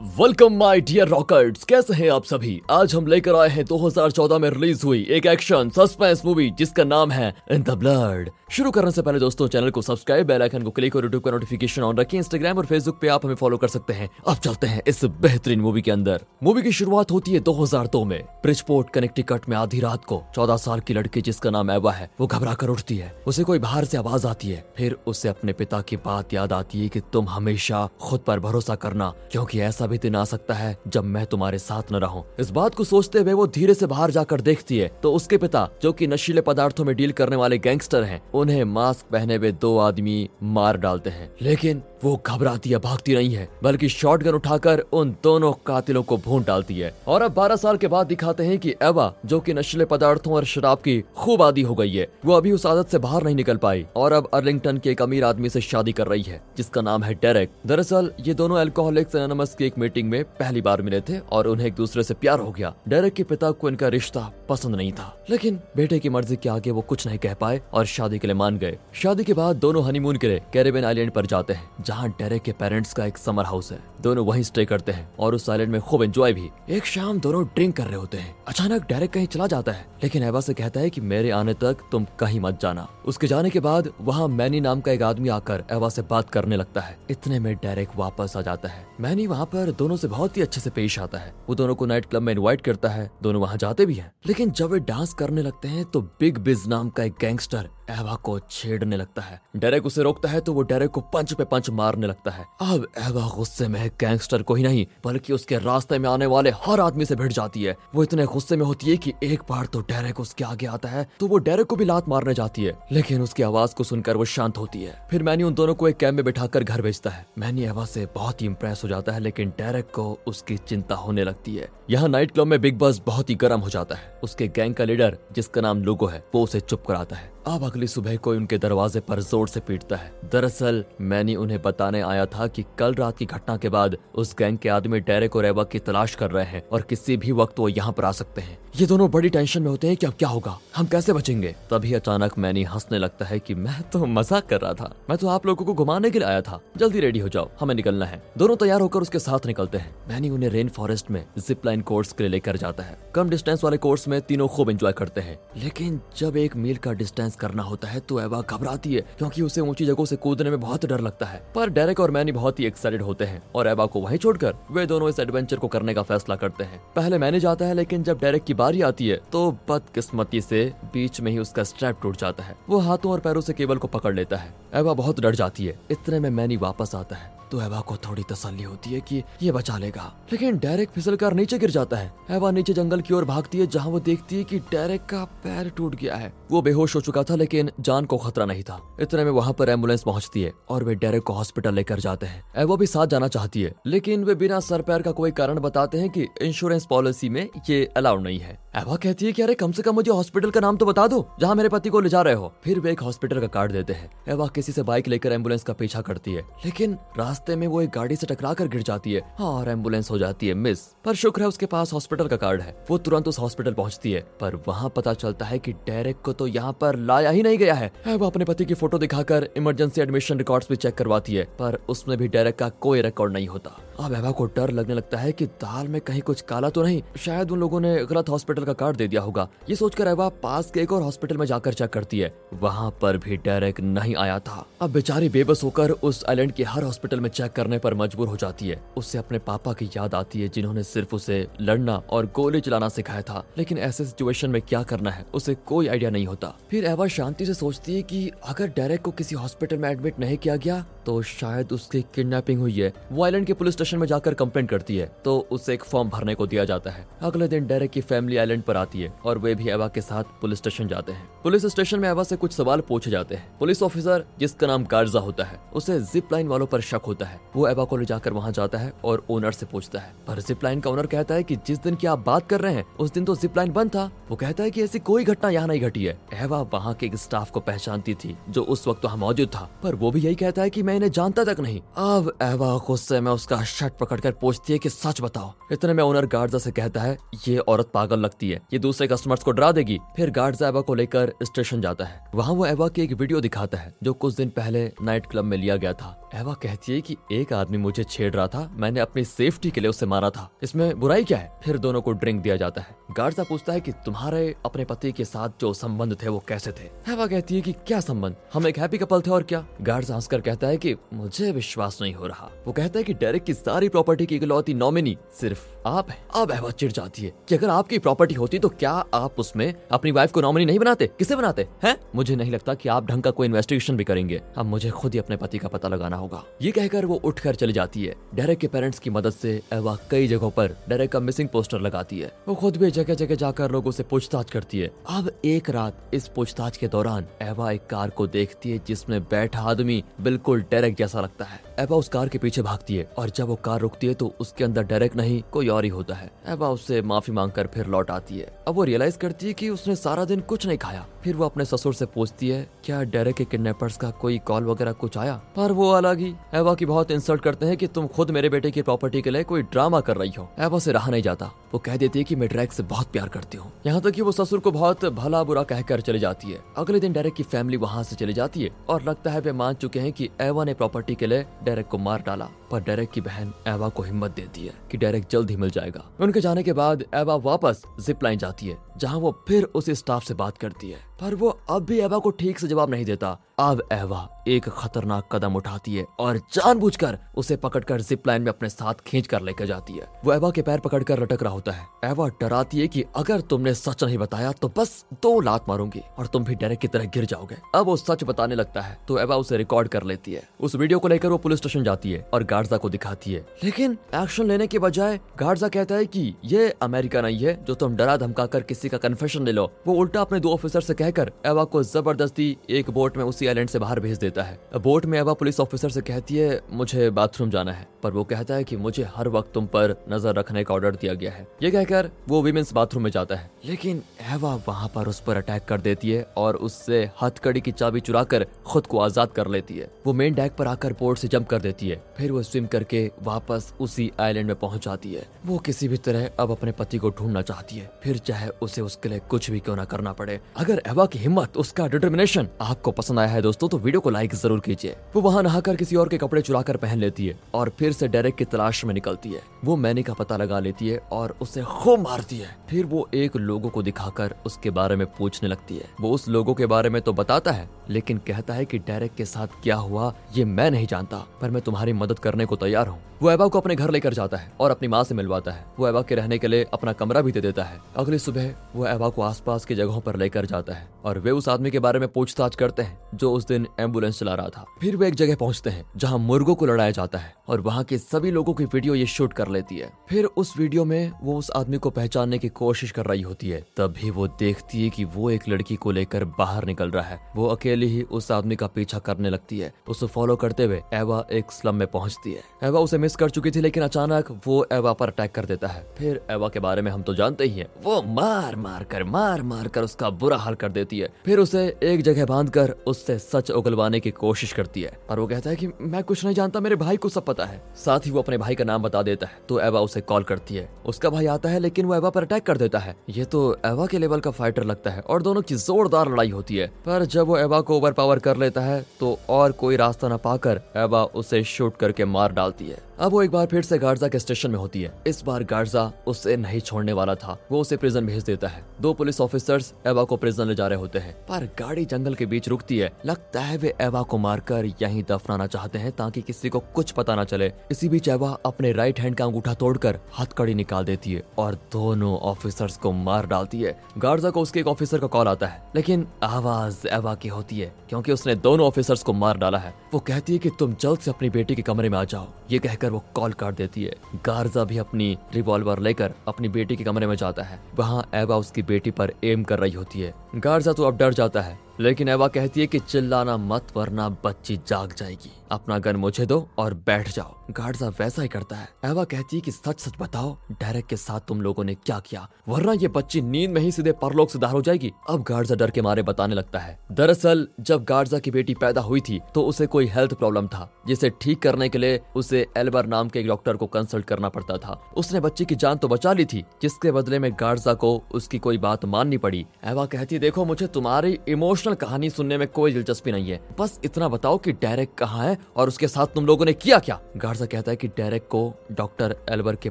Welcome my dear रॉकर्ट्स कैसे हैं आप सभी? आज हम लेकर आए हैं 2014 में रिलीज़ हुई एक एक्शन सस्पेंस मूवी जिसका नाम है इन द ब्लड शुरू करने से पहले दोस्तों चैनल को सब्सक्राइब बेल आइकन को क्लिक और यूट्यूब का नोटिफिकेशन ऑन रखें इंस्टाग्राम और फेसबुक पे आप हमें फॉलो कर सकते हैं। अब चलते हैं इस बेहतरीन मूवी के अंदर। मूवी की शुरुआत होती है 2002 में। ब्रिजपोर्ट कनेक्टिकट में आधी रात को। 14 साल की लड़की जिसका नाम एवा है, वो घबरा कर उठती है। उसे कोई बाहर से आवाज़ आती है। फिर उसे अपने पिता की बात याद आती है की तुम हमेशा खुद पर भरोसा करना, क्योंकि ऐसा भी दिन आ सकता है जब मैं तुम्हारे साथ न रहूँ। इस बात को सोचते हुए वो धीरे से बाहर जाकर देखती है। तो उसके पिता, जो कि नशीले पदार्थों में डील करने वाले गैंगस्टर हैं, उन्हें मास्क पहने हुए दो आदमी मार डालते हैं। लेकिन वो घबराती है भागती नहीं है, बल्कि शॉर्ट शॉटगन उठाकर उन दोनों कातिलों को भून डालती है। और अब 12 साल के बाद दिखाते हैं कि एवा जो कि नशीले पदार्थों और शराब की खूब आदि हो गई है, वो अभी उस आदत से बाहर नहीं निकल पाई। और अब अर्लिंगटन के एक अमीर आदमी से शादी कर रही है, जिसका नाम है डेरेक। दरअसल, ये दोनों एल्कोहलिक्स की एक मीटिंग में पहली बार मिले थे, और उन्हें एक दूसरे से प्यार हो गया। डेरेक के पिता को इनका रिश्ता पसंद नहीं था। लेकिन बेटे की मर्ज़ी के आगे वो कुछ नहीं कह पाए और शादी के लिए मान गए। शादी के बाद दोनों हनीमून के लिए कैरेबियन आइलैंड पर जाते हैं जहाँ डेरेक के पेरेंट्स का एक समर हाउस है। दोनों वहीं स्टे करते हैं और उस आइलैंड में खूब एंजॉय भी। एक शाम दोनों ड्रिंक कर रहे होते हैं। अचानक डेरेक कहीं चला जाता है, लेकिन एवा से कहता है कि मेरे आने तक तुम कहीं मत जाना। उसके जाने के बाद वहाँ मैनी नाम का एक आदमी आकर एवा से बात करने लगता है। इतने में डेरेक वापस आ जाता है। मैनी वहाँ पर दोनों से बहुत ही अच्छे से पेश आता है। वो दोनों को नाइट क्लब में इन्वाइट करता है। दोनों वहाँ जाते भी है। लेकिन जब वे डांस करने लगते हैं तो बिग बिज नाम का एक गैंगस्टर एवा को छेड़ने लगता है। डेरेक उसे रोकता है तो वो डेरेक को पंच पे पंच मारने लगता है। अब एवा गुस्से में गैंगस्टर को ही नहीं, बल्कि उसके रास्ते में आने वाले हर आदमी से भिड़ जाती है। वो इतने गुस्से में होती है कि एक बार तो डेरेक उसके आगे आता है तो वो डेरेक को भी लात मारने जाती है। लेकिन उसकी आवाज़ को सुनकर वो शांत होती है। फिर मैनी उन दोनों को एक कैब में बिठाकर घर भेजता है। मैनी एवा से बहुत ही इम्प्रेस हो जाता है, लेकिन डेरेक को उसकी चिंता होने लगती है। यहाँ नाइट क्लब में बिग बस बहुत ही गर्म हो जाता है। उसके गैंग का लीडर जिसका नाम लोगो है, वो उसे चुप कराता है। अब अगली सुबह कोई उनके दरवाजे पर ज़ोर से पीटता है। दरअसल, मैंने उन्हें बताने आया था कि कल रात की घटना के बाद उस गैंग के आदमी डेरेक और एवा की तलाश कर रहे हैं और किसी भी वक्त वो यहाँ पर आ सकते हैं। ये दोनों बड़ी टेंशन में होते हैं कि अब क्या होगा? हम कैसे बचेंगे? तभी अचानक मैनी हंसने लगता है कि मैं तो मज़ाक कर रहा था। मैं तो आप लोगों को घुमाने के लिए आया था। जल्दी रेडी हो जाओ, हमें निकलना है। दोनों तैयार होकर उसके साथ निकलते हैं। मैनी उन्हें रेन फॉरेस्ट में जिप लाइन कोर्स के लिए लेकर जाता है। कम डिस्टेंस वाले कोर्स में तीनों खूब एंजॉय करते हैं। लेकिन जब एक मील का डिस्टेंस करना होता है तो एवा घबराती है, क्योंकि उसे ऊँची जगहों से कूदने में बहुत डर लगता है। पर डेरेक और मैनी बहुत ही एक्साइटेड होते हैं, और एवा को वहीं छोड़कर वे दोनों इस एडवेंचर को करने का फैसला करते हैं। पहले मैंने जाता है, लेकिन जब डेरेक की बारी आती है तो बदकिस्मती से बीच में ही उसका स्ट्रैप टूट जाता है। वो हाथों और पैरों से केबल को पकड़ लेता है। एवा बहुत डर जाती है। इतने में मैनी वापस आता है। तो एवा को थोड़ी तसल्ली होती है कि ये बचा लेगा। लेकिन डेरेक फिसल कर नीचे गिर जाता है। एवा नीचे जंगल की ओर भागती है, जहाँ वो देखती है कि डेरेक का पैर टूट गया है। वो बेहोश हो चुका था, लेकिन जान को खतरा नहीं था। इतने में वहाँ पर एंबुलेंस पहुँचती है और वे डेरेक को हॉस्पिटल लेकर जाते हैं। एवा भी साथ जाना चाहती है, लेकिन वे बिना सर पैर का कोई कारण बताते हैं कि इंश्योरेंस पॉलिसी में ये अलाउड नहीं है। एवा कहती है कि अरे, कम से कम मुझे हॉस्पिटल का नाम तो बता दो, जहाँ मेरे पति को ले जा रहे हो। फिर वे एक हॉस्पिटल का कार्ड देते हैं। एवा किसी से बाइक लेकर एंबुलेंस का पीछा करती है। लेकिन रास्ते में वो एक गाड़ी से टकरा कर गिर जाती है। और एंबुलेंस हो जाती है, मिस। पर शुक्र है उसके पास हॉस्पिटल का कार्ड है। वो तुरंत उस हॉस्पिटल पहुँचती है। पर वहाँ पता चलता है कि डेरेक को तो यहाँ पर लाया ही नहीं गया है। वो अपने पति की फ़ोटो दिखाकर इमरजेंसी एडमिशन रिकॉर्ड भी चेक करवाती है। पर उसमें भी डेरेक का कोई रिकॉर्ड नहीं होता। अब एवा को डर लगने लगता है कि दाल में कहीं कुछ काला तो नहीं। शायद उन लोगों ने गलत हॉस्पिटल का कार्ड दे दिया होगा। ये सोचकर एवा पास के एक और हॉस्पिटल में जाकर चेक करती है। वहाँ पर भी डेरेक नहीं आया था। अब बेचारी बेबस होकर उस आइलैंड के हर हॉस्पिटल में चेक करने पर मजबूर हो जाती है। उससे अपने पापा की याद आती है, जिन्होंने सिर्फ़ उसे लड़ना और गोली चलाना सिखाया था। लेकिन ऐसे सिचुएशन में क्या करना है? उसे कोई आइडिया नहीं होता। फिर एवा शांति से सोचती है कि अगर डेरेक को किसी हॉस्पिटल में एडमिट नहीं किया गया तो शायद उसकी किडनैपिंग हुई है। वो आइलैंड के पुलिस स्टेशन में जाकर कंप्लेंट करती है तो उसे एक फॉर्म भरने को दिया जाता है। अगले दिन डेरेक की फैमिली आइलैंड पर आती है और वे भी एवा के साथ पुलिस स्टेशन जाते हैं। पुलिस स्टेशन में एवा से कुछ सवाल पूछे जाते हैं। पुलिस ऑफिसर, जिसका नाम गार्जा होता है, उसे जिप लाइन वालों पर शक होता है। वो एवा को ले जाकर वहाँ जाता है और ओनर से पूछता है। पर जिप लाइन का ओनर कहता है कि जिस दिन की आप बात कर रहे हैं, उस दिन तो जिप लाइन बंद था। वो कहता है कि ऐसी कोई घटना यहाँ नहीं घटी है। एवा वहाँ के एक स्टाफ को पहचानती थी, जो उस वक्त वहाँ मौजूद था। पर वो भी यही कहता है की मैं इन्हें जानता तक नहीं। अब एवा गुस्से में उसका शर्ट पकड़ कर पूछती है की सच बताओ। इतने में ओनर गार्डा से कहता है, ये औरत पागल लगती है। ये दूसरे कस्टमर्स को डरा देगी। फिर गार्डा एवा को लेकर स्टेशन जाता है। वहाँ वो एवा की एक वीडियो दिखाता है, जो कुछ दिन पहले नाइट क्लब में लिया गया था। एवा कहती है कि एक आदमी मुझे छेड़ रहा था, मैंने अपनी सेफ्टी के लिए उसे मारा था। इसमें बुराई क्या है? फिर दोनों को ड्रिंक दिया जाता है। गार्डा पूछता है कि तुम्हारे अपने पति के साथ जो संबंध थे, वो कैसे थे? एवा कहती है कि क्या संबंध? हम एक हैप्पी कपल थे और क्या? गार्ड हंसकर कहता है कि मुझे विश्वास नहीं हो रहा। वो कहता है कि डेरेक की सारी प्रॉपर्टी की इकलौती नॉमिनी सिर्फ़ आप है। अब एवा चिड़ जाती है की अगर आपकी प्रॉपर्टी होती तो क्या आप उसमें अपनी वाइफ को नॉमिनी नहीं बनाते? किसे बनाते? हैं? मुझे नहीं लगता कि आप ढंग का कोई इन्वेस्टिगेशन भी करेंगे। अब मुझे खुद ही अपने पति का पता लगाना होगा। ये कहकर वो उठकर चली जाती है। डेरेक के पेरेंट्स की मदद से एवा कई जगहों पर डेरेक का मिसिंग पोस्टर लगाती है। वो खुद भी जगह जगह जाकर लोगों से पूछताछ करती है। अब एक रात इस पूछताछ के दौरान एवा एक कार को देखती है जिसमें बैठा आदमी बिल्कुल डेरेक जैसा लगता है। एवा उस कार के पीछे भागती है और जब वो कार रुकती है तो उसके अंदर डेरेक नहीं, कोई और ही होता है। एवा उससे माफ़ी मांगकर फिर लौट आती है। अब वो रियलाइज़ करती है कि उसने सारा दिन कुछ नहीं खाया। फिर वो अपने ससुर से पूछती है, क्या डेरे के किडनैपर्स का कोई कॉल वगैरह कुछ आया? पर वो अलग ही एवा की बहुत इंसल्ट करते हैं कि तुम खुद मेरे बेटे की प्रॉपर्टी के लिए कोई ड्रामा कर रही हो। एवा से रहा नहीं जाता। वो कह देती है कि मैं डेरेक से बहुत प्यार करती हूँ। यहाँ तक कि वो ससुर को बहुत भला बुरा कहकर चली जाती है। अगले दिन डेरेक की फैमिली वहाँ से चली जाती है और लगता है वे मान चुके हैं कि एवा ने प्रॉपर्टी के लिए डेरेक को मार डाला। पर डेरेक की बहन एवा को हिम्मत देती है कि डेरेक जल्द ही मिल जाएगा। उनके जाने के बाद एवा वापस जिप लाइन जाती है। जहाँ वो फिर उस स्टाफ से बात करती है। पर वो अब भी एवा को ठीक से जवाब नहीं देता। अब एवा एक खतरनाक कदम उठाती है और जानबूझकर उसे पकड़कर जिप लाइन में अपने साथ खींच कर लेकर जाती है। वो एवा के पैर पकड़कर लटक रहा होता है। एवा डराती है कि अगर तुमने सच नहीं बताया तो बस दो लात मारूँगी और तुम भी डरे की तरह गिर जाओगे। अब वो सच बताने लगता है तो एवा उसे रिकॉर्ड कर लेती है। उस वीडियो को लेकर वो पुलिस स्टेशन जाती है और गार्जा को दिखाती है। लेकिन एक्शन लेने के बजाय गार्जा कहता है की ये अमेरिका नहीं है, जो तुम डरा धमका कर किसी का कन्फेशन ले लो। वो उल्टा अपने दो ऑफिसर से कहकर एवा को ज़बरदस्ती एक बोट में उसी आइलैंड से बाहर भेज देता है। बोट में एवा पुलिस ऑफिसर से कहती है, मुझे बाथरूम जाना है। पर वो कहता है कि मुझे हर वक्त तुम पर नज़र रखने का ऑर्डर दिया गया है। ये कहकर वो विमेंस बाथरूम में जाता है। लेकिन एवा वहाँ पर उस पर अटैक कर देती है और उससे हथकड़ी की चाबी चुरा कर खुद को आज़ाद कर लेती है। वो मेन डैक पर आकर बोट से जंप कर देती है। फिर वो स्विम करके वापस उसी आइलैंड में पहुँच जाती है। वो किसी भी तरह अब अपने पति को ढूंढना चाहती है। फिर चाहे उसे उसके लिए कुछ भी क्यों ना करना पड़े। अगर एवा की हिम्मत, उसका डिटर्मिनेशन आपको पसंद आया है दोस्तों तो वीडियो को लाइक ज़रूर कीजिए। वो वहाँ नहाकर किसी और के कपड़े चुरा कर पहन लेती है और फिर से डेरेक की तलाश में निकलती है। वो मैनी का पता लगा लेती है और उसे खूब मारती है। फिर वो एक लोगो को दिखाकर उसके बारे में पूछने लगती है। वो उस लोगो के बारे में तो बताता है, लेकिन कहता है की डेरेक के साथ क्या हुआ, ये मैं नहीं जानता, पर मैं तुम्हारी मदद करने को तैयार हूँ। वो एबा को अपने घर लेकर जाता है और अपनी माँ से मिलवाता है। वो एबा के रहने के लिए अपना कमरा भी दे देता है। अगली सुबह वो एबा को आसपास की जगहों पर लेकर जाता है और वे उस आदमी के बारे में पूछताछ करते हैं, जो उस दिन एंबुलेंस चला रहा था। फिर वे एक जगह पहुँचते हैं, जहाँ मुर्गों को लड़ाया जाता है और वहाँ के सभी लोगों की वीडियो ये शूट कर लेती है। फिर उस वीडियो में वो उस आदमी को पहचानने की कोशिश कर रही होती है। तभी वो देखती है की वो एक लड़की को लेकर बाहर निकल रहा है। वो अकेले ही उस आदमी का पीछा करने लगती है। उसे फॉलो करते हुए एवा एक स्लम में पहुँचती है। एवा उसे मिस कर चुकी थी, लेकिन अचानक वो एवा पर अटैक कर देता है। फिर एवा के बारे में हम तो जानते ही हैं। वो मार मार कर, मार मार कर उसका बुरा हाल कर देती है। फिर उसे एक जगह बाँध कर उससे सच उगलवाने की कोशिश करती है। पर वो कहता है कि मैं कुछ नहीं जानता, मेरे भाई को सब पता है। साथ ही वो अपने भाई का नाम बता देता है। तो एवा उसे कॉल करती है। उसका भाई आता है, लेकिन वो एवा पर अटैक कर देता है। ये तो एवा के लेवल का फाइटर लगता है, और दोनों की जोरदार लड़ाई होती है। पर जब वो एवा को ओवर पावर कर लेता है तो और कोई रास्ता न पाकर एवा उसे शूट करके मार डालती है। अब वो एक बार फिर से गार्जा के स्टेशन में होती है। इस बार गार्जा उसे नहीं छोड़ने वाला था। वो उसे प्रिजन भेज देता है। दो पुलिस ऑफिसर्स एवा को प्रिजन ले जा रहे होते हैं। पर गाड़ी जंगल के बीच रुकती है। लगता है वे एवा को मारकर यहीं दफनाना चाहते हैं ताकि किसी को कुछ पता ना चले। इसी बीच एवा अपने राइट हैंड का अंगूठा तोड़कर हथकड़ी निकाल देती है और दोनों ऑफिसर्स को मार डालती है। गार्जा को उसके एक ऑफिसर का कॉल आता है। लेकिन आवाज़ एवा की होती है, क्योंकि उसने दोनों ऑफिसर्स को मार डाला है। वो कहती है की तुम जल्द से अपनी बेटी के कमरे में आ जाओ। ये कहकर वो कॉल काट देती है। गार्जा भी अपनी रिवॉल्वर लेकर अपनी बेटी के कमरे में जाता है। वहाँ एबा उसकी बेटी पर एम कर रही होती है। गार्जा तो अब डर जाता है। लेकिन एवा कहती है कि चिल्लाना मत, वरना बच्ची जाग जाएगी। अपना गन मुझे दो और बैठ जाओ। गार्डजा वैसा ही करता है। एवा कहती है कि सच सच बताओ, डायरेक्ट के साथ तुम लोगों ने क्या किया? वरना ये बच्ची नींद में ही सीधे परलोक से दार हो जाएगी। अब गार्डजा डर के मारे बताने लगता है। दरअसल, जब गार्डजा की बेटी पैदा हुई थी तो उसे कोई हेल्थ प्रॉब्लम था, जिसे ठीक करने के लिए उसे एल्बर नाम के एक डॉक्टर को कंसल्ट करना पड़ता था। उसने बच्ची की जान तो बचा ली थी, जिसके बदले में गार्डजा को उसकी कोई बात माननी पड़ी। एवा कहती देखो मुझे तुम्हारी इमोशनल इमोशनल कहानी सुनने में कोई दिलचस्पी नहीं है। बस इतना बताओ कि डेरेक कहाँ है और उसके साथ तुम लोगों ने किया क्या? गार्जा कहता है कि डेरेक को डॉक्टर एल्बर के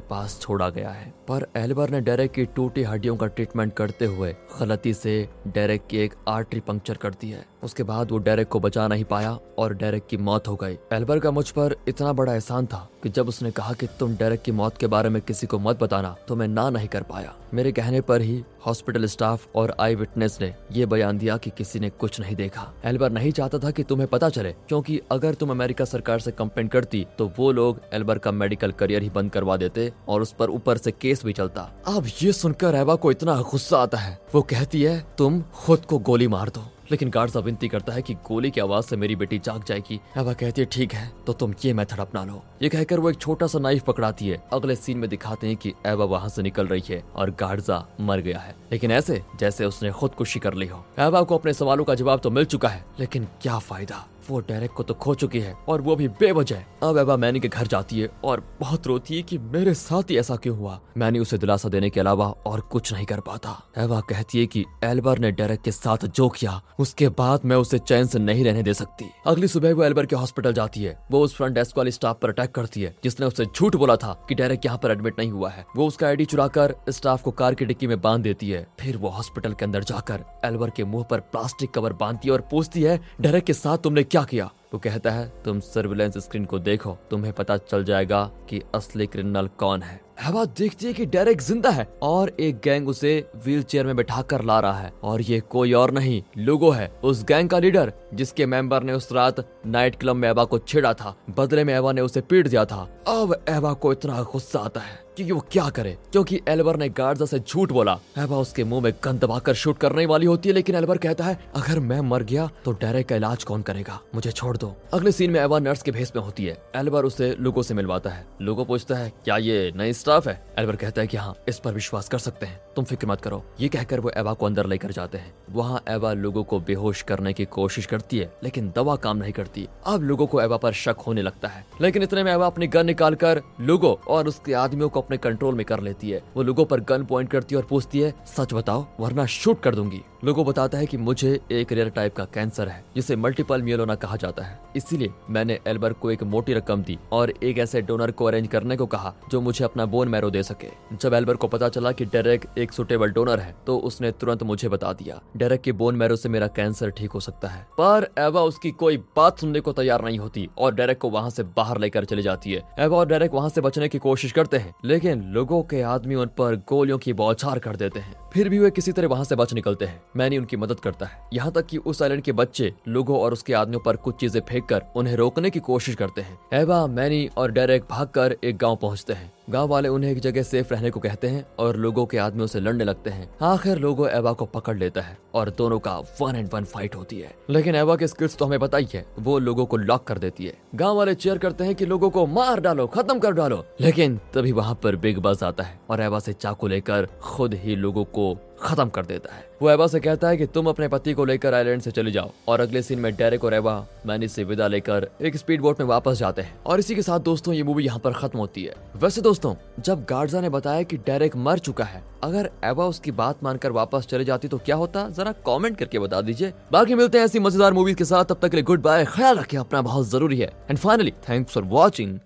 पास छोड़ा गया है। पर एल्बर ने डेरेक की टूटी हड्डियों का ट्रीटमेंट करते हुए गलती से डेरेक की एक आर्टरी पंक्चर कर दी है। उसके बाद वो डेरेक को बचा नहीं पाया और डेरेक की मौत हो गई। एल्बर का मुझ पर इतना बड़ा एहसान था कि जब उसने कहा कि तुम डेरेक की मौत के बारे में किसी को मत बताना तो मैं ना नहीं कर पाया। मेरे कहने पर ही हॉस्पिटल स्टाफ और आई विटनेस ने ये बयान दिया कि किसी ने कुछ नहीं देखा। एल्बर नहीं चाहता था कि तुम्हें पता चले, क्योंकि अगर तुम अमेरिका सरकार से कंप्लेन करती तो वो लोग एल्बर का मेडिकल करियर ही बंद करवा देते और उस पर ऊपर से केस भी चलता। अब ये सुनकर एवा को इतना गुस्सा आता है। वो कहती है, तुम खुद को गोली मार दो। लेकिन गार्जा विनती करता है कि गोली की आवाज़ से मेरी बेटी जाग जाएगी। एवा कहती है, ठीक है तो तुम ये मेथड अपना लो। ये कहकर वो एक छोटा सा नाइफ पकड़ाती है। अगले सीन में दिखाते हैं कि एवा वहाँ से निकल रही है और गार्डजा मर गया है। लेकिन ऐसे, जैसे उसने खुदकुशी कर ली हो। एवा को अपने सवालों का जवाब तो मिल चुका है, लेकिन क्या फ़ायदा? वो डेरेक को तो खो चुकी है और वो भी बेवजह। अब एवा मैनी के घर जाती है और बहुत रोती है कि मेरे साथ ही ऐसा क्यों हुआ? मैनी उसे दिलासा देने के अलावा और कुछ नहीं कर पाता। एवा कहती है कि एल्बर ने डेरेक के साथ जो किया, उसके बाद मैं उसे चैन से नहीं रहने दे सकती। अगली सुबह वो एल्बर के हॉस्पिटल जाती है। वो उस फ्रंट डेस्क वाली स्टाफ पर अटैक करती है, जिसने उसे झूठ बोला था कि डेरेक यहाँ पर एडमिट नहीं हुआ है। वो उसका आईडी चुराकर स्टाफ को कार की डिक्की में बाँध देती है। फिर वो हॉस्पिटल के अंदर जाकर एल्बर के मुँह पर प्लास्टिक कवर बांधती है और पूछती है डेरेक के साथ तुमने क्या किया? वो कहता है, तुम सर्विलेंस स्क्रीन को देखो, तुम्हें पता चल जाएगा कि असली क्रिमिनल कौन है। हवा देखती है कि डेरेक ज़िंदा है और एक गैंग उसे व्हील चेयर में बैठा कर ला रहा है। और ये कोई और नहीं, लोगो है। उस गैंग का लीडर, जिसके मेंबर ने उस रात नाइट क्लब में एवा को छेड़ा था, बदले में एवा ने उसे पीट दिया था। अब एवा को इतना गुस्सा आता है। कि वो क्या करे? क्योंकि एल्बर ने गार्जा से झूठ बोला। एवा उसके मुँह में गन दबाकर शूट करने वाली होती है, लेकिन एल्बर कहता है, अगर मैं मर गया तो डेरेक का इलाज कौन करेगा? मुझे छोड़ दो। अगले सीन में एवा नर्स के भेस में होती है। एल्बर उसे लोगों से मिलवाता है। लोगों पूछता है, क्या ये नई स्टाफ है? एल्बर कहता है कि हाँ इस पर विश्वास कर सकते हैं। तुम फ़िक्र मत करो। ये कहकर वो एवा को अंदर लेकर जाते हैं। वहाँ एवा लोगों को बेहोश करने की कोशिश करती है, लेकिन दवा काम नहीं करती। अब लोगों को एवा पर शक होने लगता है। लेकिन इतने में एवा अपनी गन निकाल कर लोगों और उसके आदमियों को अपने कंट्रोल में कर लेती है। वो लोगों पर गन पॉइंट करती है और पूछती है, सच बताओ, वरना शूट कर दूँगी। लोगो बताता है कि मुझे एक रेयर टाइप का कैंसर है, जिसे मल्टीपल मियोलोना कहा जाता है। इसीलिए मैंने एल्बर को एक मोटी रकम दी और एक ऐसे डोनर को अरेंज करने को कहा, जो मुझे अपना बोन मैरो दे सके। जब एल्बर को पता चला कि डेरेक एक सुटेबल डोनर है तो उसने तुरंत मुझे बता दिया डेरेक के बोन मैरो से मेरा कैंसर ठीक हो सकता है। पर एवा उसकी कोई बात सुनने को तैयार नहीं होती और डेरेक को वहाँ से बाहर लेकर चली जाती है। एवा और डेरेक वहाँ से बचने की कोशिश करते हैं लेकिन लोगों के आदमी उन पर गोलियों की बौछार कर देते हैं। फिर भी वे किसी तरह वहाँ से बच निकलते हैं। मैनी उनकी मदद करता है। यहाँ तक कि उस आइलैंड के बच्चे लोगों और उसके आदमियों पर कुछ चीज़ें फेंक कर उन्हें रोकने की कोशिश करते हैं। एवा मैनी और डेरेक भागकर एक गाँव पहुँचते हैं। गाँव वाले उन्हें एक जगह सेफ़ रहने को कहते हैं और लोगों के आदमियों से लड़ने लगते हैं। आखिर लोगो एवा को पकड़ लेता है और दोनों का वन एंड वन फाइट होती है। लेकिन एवा के स्किल्स तो हमें पता ही है वो लोगों को लॉक कर देती है। गाँव वाले चेयर करते हैं कि लोगों को मार डालो, खत्म कर डालो। लेकिन तभी वहाँ पर बिग बस आता है और एवा से चाकू लेकर खुद ही लोगों को खत्म कर देता है। वो एवा से कहता है कि तुम अपने पति को लेकर आइलैंड से चले जाओ और अगले सीन में डेरेक और एवा मैनी से विदा लेकर एक स्पीड बोट में वापस जाते हैं। और इसी के साथ दोस्तों, ये मूवी यहाँ पर खत्म होती है। वैसे दोस्तों, जब गार्डजा ने बताया कि डेरेक मर चुका है, अगर एवा उसकी बात मानकर वापस चले जाती तो क्या होता? जरा कमेंट करके बता दीजिए। बाकी मिलते हैं ऐसी मज़ेदार मूवीज़ के साथ, तब तक के लिए गुड बाय। ख्याल रखिए अपना बहुत ज़रूरी है। And finally thanks for watching